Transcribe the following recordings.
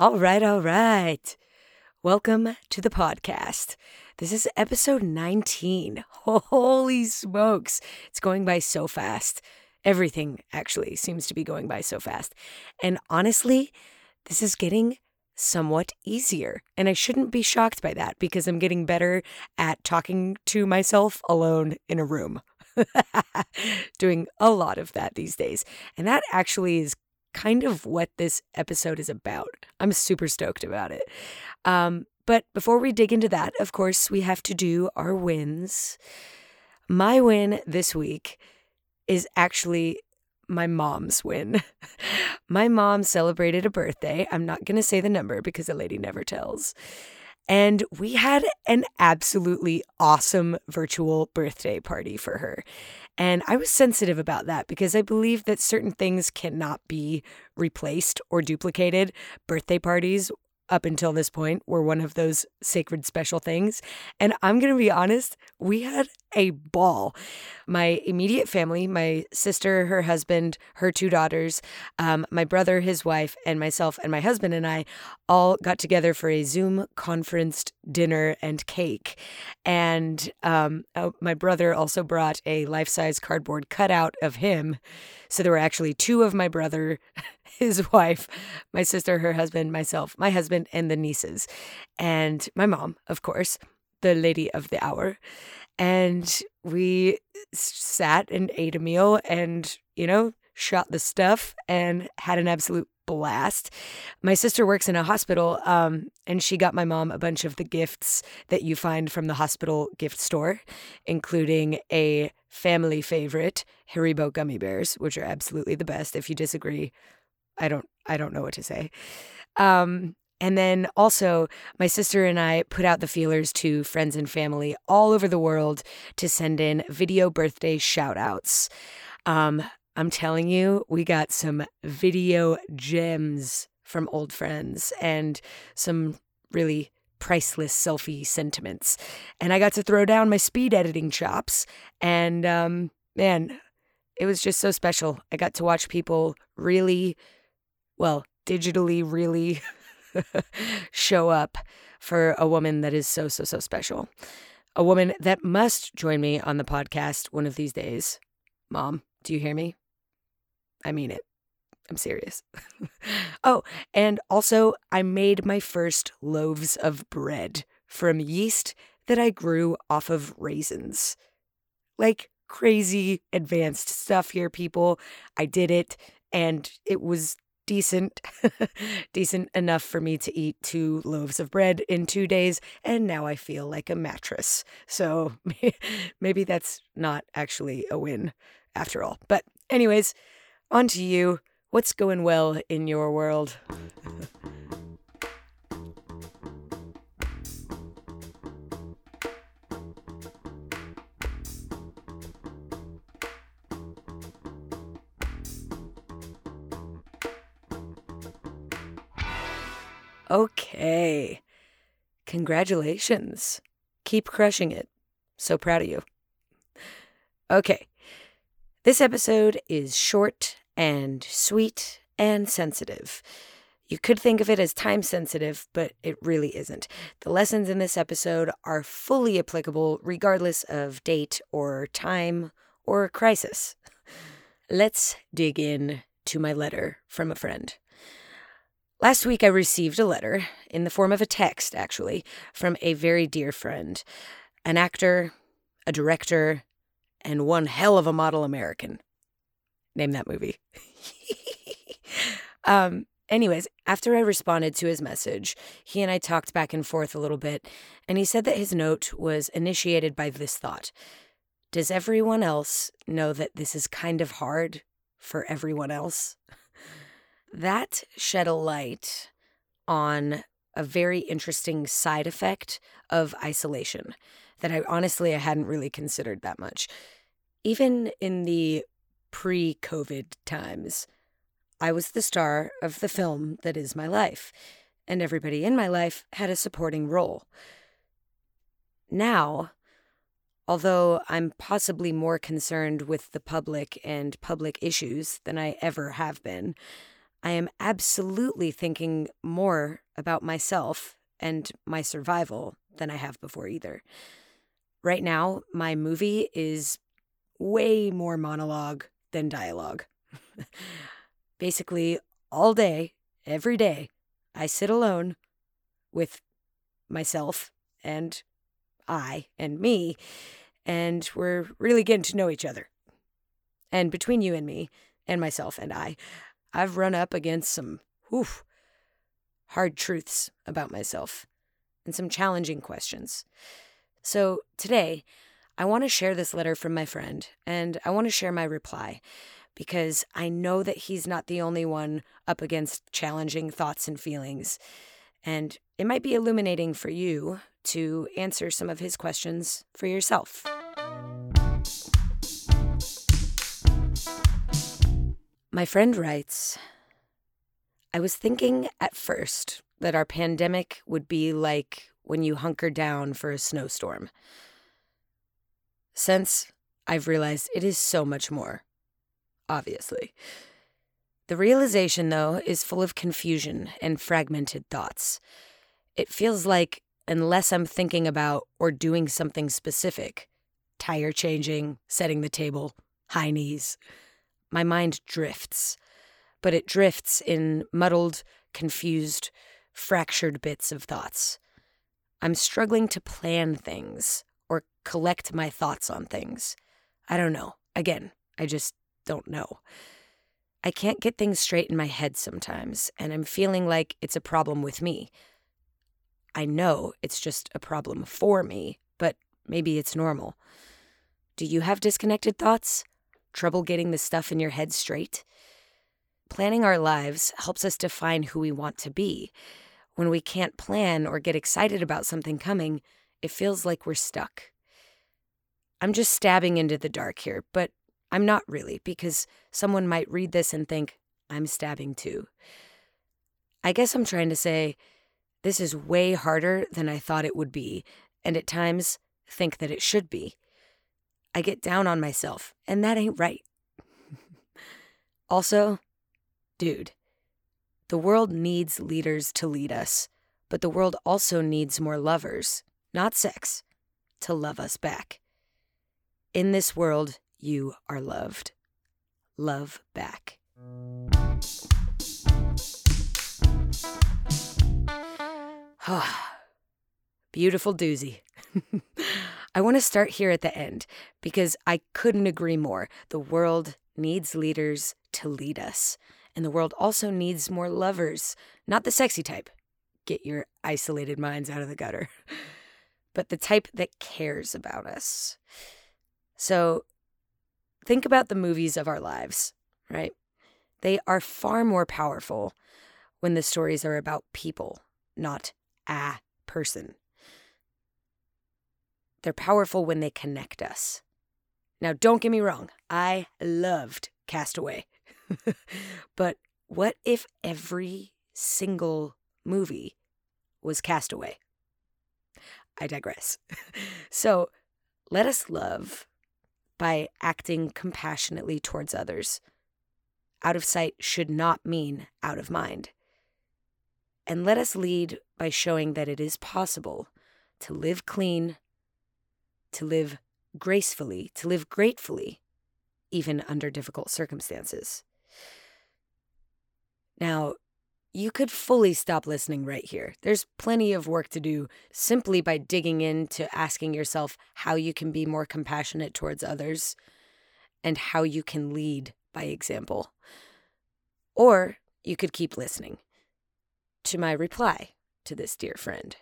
All right, all right. Welcome to the podcast. This is episode 19. Holy smokes. It's going by so fast. Everything actually seems to be going by so fast. And honestly, this is getting somewhat easier. And I shouldn't be shocked by that because I'm getting better at talking to myself alone in a room. Doing a lot of that these days. And that actually is kind of what this episode is about. I'm super stoked about it. Um, but before we dig into that, of course, we have to do our wins. My win this week is actually my mom's win. my mom celebrated a birthday. I'm not going to say the number because a lady never tells. And we had an absolutely awesome virtual birthday party for her. And I was sensitive about that because I believe that certain things cannot be replaced or duplicated. Birthday parties up until this point were one of those sacred special things. And I'm going to be honest, we had a ball. My immediate family, my sister, her husband, her two daughters, um, my brother, his wife, and myself and my husband and I all got together for a Zoom conferenced dinner and cake. And um, oh, my brother also brought a life size cardboard cutout of him. So there were actually two of my brother, his wife, my sister, her husband, myself, my husband, and the nieces, and my mom, of course, the lady of the hour. And we sat and ate a meal and, you know, shot the stuff and had an absolute blast. My sister works in a hospital, um, and she got my mom a bunch of the gifts that you find from the hospital gift store, including a family favorite, Haribo gummy bears, which are absolutely the best. If you disagree, I don't I don't know what to say. Um, and then also, my sister and I put out the feelers to friends and family all over the world to send in video birthday shout outs. Um, I'm telling you, we got some video gems from old friends and some really priceless selfie sentiments. And I got to throw down my speed editing chops. And um, man, it was just so special. I got to watch people really, well, digitally really show up for a woman that is so, so, so special. A woman that must join me on the podcast one of these days. Mom, do you hear me? I mean it. I'm serious. oh, and also, I made my first loaves of bread from yeast that I grew off of raisins. Like crazy advanced stuff here, people. I did it, and it was decent, decent enough for me to eat two loaves of bread in two days, and now I feel like a mattress. So maybe that's not actually a win after all. But, anyways, on to you. What's going well in your world? Okay. Congratulations. Keep crushing it. So proud of you. Okay. This episode is short and sweet and sensitive. You could think of it as time sensitive, but it really isn't. The lessons in this episode are fully applicable regardless of date or time or crisis. Let's dig in to my letter from a friend. Last week, I received a letter, in the form of a text, actually, from a very dear friend, an actor, a director, and one hell of a model American. Name that movie. um, anyways, after I responded to his message, he and I talked back and forth a little bit, and he said that his note was initiated by this thought Does everyone else know that this is kind of hard for everyone else? That shed a light on a very interesting side effect of isolation that I honestly I hadn't really considered that much. Even in the pre-COVID times, I was the star of the film that is my life, and everybody in my life had a supporting role. Now, although I'm possibly more concerned with the public and public issues than I ever have been, I am absolutely thinking more about myself and my survival than I have before either. Right now, my movie is way more monologue than dialogue. Basically, all day, every day, I sit alone with myself and I and me, and we're really getting to know each other. And between you and me, and myself and I, I've run up against some whew, hard truths about myself and some challenging questions. So today, I want to share this letter from my friend and I want to share my reply because I know that he's not the only one up against challenging thoughts and feelings. And it might be illuminating for you to answer some of his questions for yourself. My friend writes I was thinking at first that our pandemic would be like when you hunker down for a snowstorm. Since I've realized it is so much more, obviously. The realization, though, is full of confusion and fragmented thoughts. It feels like, unless I'm thinking about or doing something specific, tire changing, setting the table, high knees, my mind drifts, but it drifts in muddled, confused, fractured bits of thoughts. I'm struggling to plan things or collect my thoughts on things. I don't know. Again, I just don't know. I can't get things straight in my head sometimes, and I'm feeling like it's a problem with me. I know it's just a problem for me, but maybe it's normal. Do you have disconnected thoughts? Trouble getting the stuff in your head straight? Planning our lives helps us define who we want to be. When we can't plan or get excited about something coming, it feels like we're stuck. I'm just stabbing into the dark here, but I'm not really, because someone might read this and think, I'm stabbing too. I guess I'm trying to say, this is way harder than I thought it would be, and at times think that it should be. I get down on myself, and that ain't right. also, dude, the world needs leaders to lead us, but the world also needs more lovers, not sex, to love us back. In this world, you are loved. Love back. Beautiful doozy. I want to start here at the end because I couldn't agree more. The world needs leaders to lead us, and the world also needs more lovers, not the sexy type. Get your isolated minds out of the gutter, but the type that cares about us. So think about the movies of our lives, right? They are far more powerful when the stories are about people, not a person. They're powerful when they connect us. Now, don't get me wrong, I loved Cast Away. but what if every single movie was Cast Away? I digress. so let us love by acting compassionately towards others. Out of sight should not mean out of mind. And let us lead by showing that it is possible to live clean, to live gracefully, to live gratefully, even under difficult circumstances. Now, you could fully stop listening right here. There's plenty of work to do simply by digging into asking yourself how you can be more compassionate towards others and how you can lead by example. Or you could keep listening to my reply to this dear friend.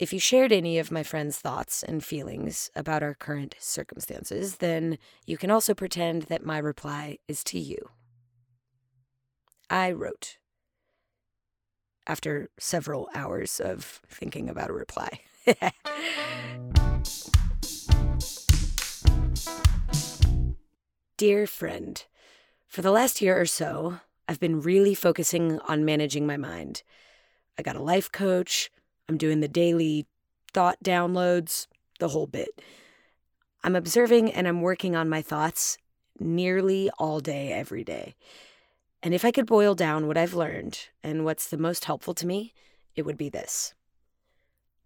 If you shared any of my friend's thoughts and feelings about our current circumstances, then you can also pretend that my reply is to you. I wrote after several hours of thinking about a reply. Dear friend, for the last year or so, I've been really focusing on managing my mind. I got a life coach, I'm doing the daily thought downloads, the whole bit. I'm observing and I'm working on my thoughts nearly all day, every day. And if I could boil down what I've learned and what's the most helpful to me, it would be this.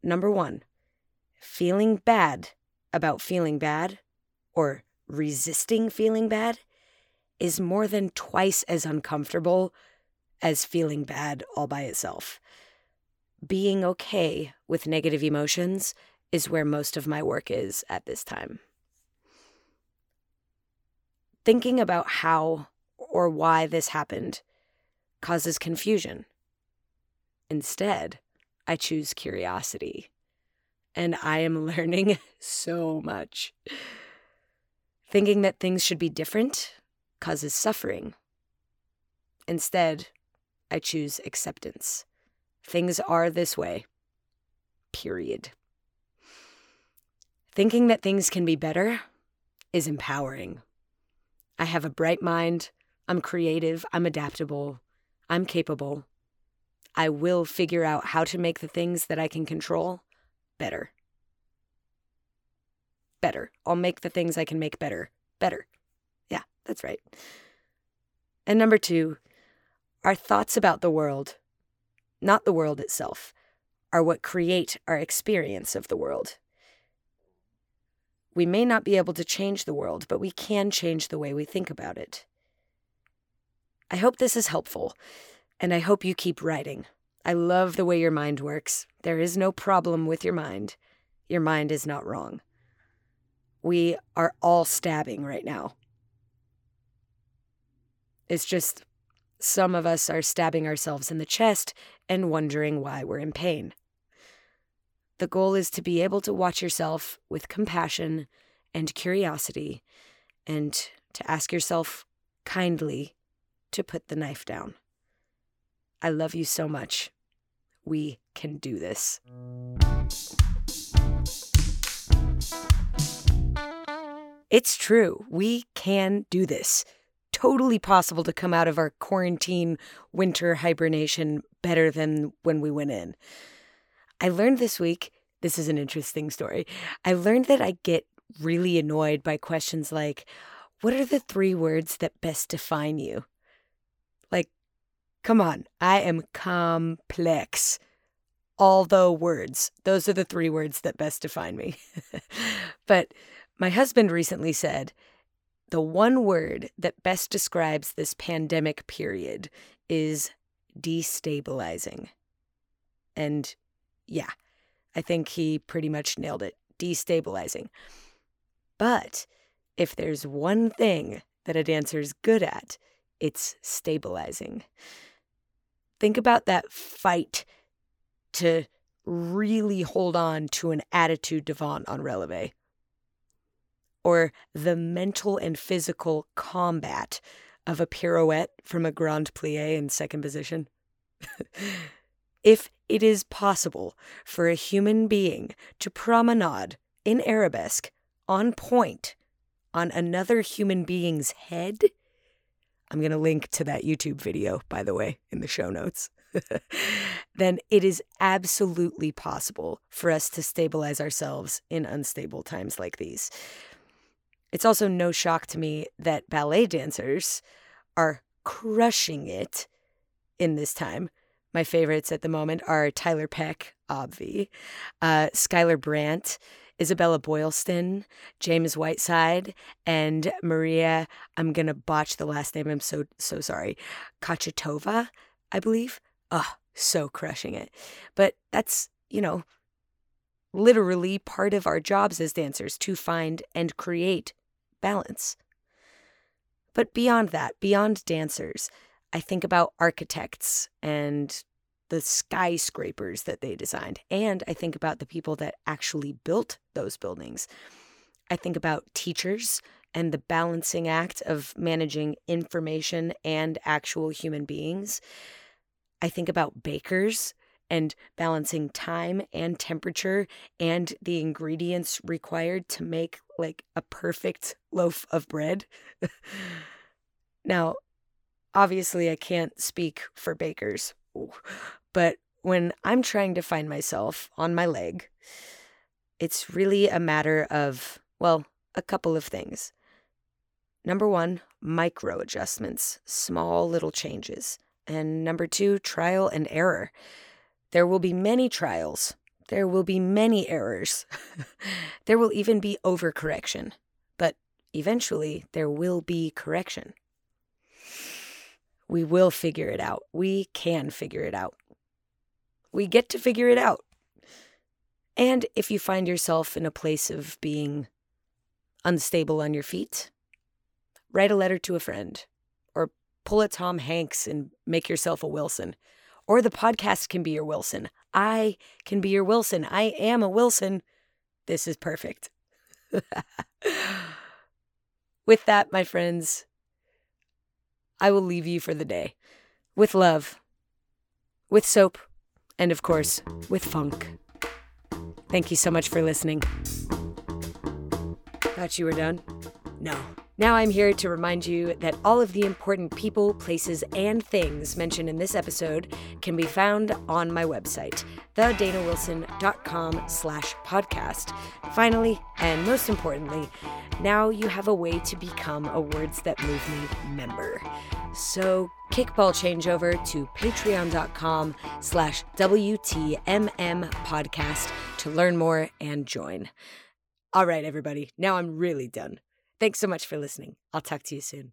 Number one, feeling bad about feeling bad or resisting feeling bad is more than twice as uncomfortable as feeling bad all by itself. Being okay with negative emotions is where most of my work is at this time. Thinking about how or why this happened causes confusion. Instead, I choose curiosity. And I am learning so much. Thinking that things should be different causes suffering. Instead, I choose acceptance. Things are this way. Period. Thinking that things can be better is empowering. I have a bright mind, I'm creative, I'm adaptable, I'm capable. I will figure out how to make the things that I can control better. Better. I'll make the things I can make better. Better. Yeah, that's right. And number two, our thoughts about the world, not the world itself, are what create our experience of the world. We may not be able to change the world, but we can change the way we think about it. I hope this is helpful, and I hope you keep writing. I love the way your mind works. There is no problem with your mind. Your mind is not wrong. We are all stabbing right now. It's just some of us are stabbing ourselves in the chest and wondering why we're in pain. The goal is to be able to watch yourself with compassion and curiosity and to ask yourself kindly to put the knife down. I love you so much. We can do this. It's true. We can do this. Totally possible to come out of our quarantine winter hibernation better than when we went in. I learned this week, this is an interesting story. I learned that I get really annoyed by questions like, What are the three words that best define you? Like, come on, I am complex. All the words, those are the three words that best define me. but my husband recently said, the one word that best describes this pandemic period is destabilizing. And yeah, I think he pretty much nailed it destabilizing. But if there's one thing that a dancer's good at, it's stabilizing. Think about that fight to really hold on to an attitude devant on releve, or the mental and physical combat of a pirouette from a grand plie in second position. if it is possible for a human being to promenade in arabesque on point on another human being's head, I'm going to link to that YouTube video, by the way, in the show notes. then it is absolutely possible for us to stabilize ourselves in unstable times like these. It's also no shock to me that ballet dancers are crushing it in this time. My favorites at the moment are Tiler Peck, Obvi, uh, Skylar Brandt, Isabella Boylston, James Whiteside, and Maria. I'm gonna botch the last name. I'm so so sorry. Kachatova, I believe. Oh, so crushing it. But that's you know, literally part of our jobs as dancers to find and create balance. But beyond that, beyond dancers, I think about architects and the skyscrapers that they designed. And I think about the people that actually built those buildings. I think about teachers and the balancing act of managing information and actual human beings, I think about bakers and balancing time and temperature and the ingredients required to make like a perfect loaf of bread. now, obviously, I can't speak for bakers, but when I'm trying to find myself on my leg, it's really a matter of, well, a couple of things. Number one, micro adjustments, small little changes. And number two, trial and error. There will be many trials. There will be many errors. there will even be overcorrection. But eventually, there will be correction. We will figure it out. We can figure it out. We get to figure it out. And if you find yourself in a place of being unstable on your feet, write a letter to a friend or pull a Tom Hanks and make yourself a Wilson. Or the podcast can be your Wilson. I can be your Wilson. I am a Wilson. This is perfect. With that, my friends, I will leave you for the day with love, with soap, and of course, with funk. Thank you so much for listening. Thought you were done? No. Now I'm here to remind you that all of the important people, places, and things mentioned in this episode can be found on my website, thedanawilson.com slash podcast. Finally, and most importantly, now you have a way to become a Words That Move Me member. So kickball changeover to patreon.com slash WTMM podcast to learn more and join. All right, everybody, now I'm really done. Thanks so much for listening. I'll talk to you soon.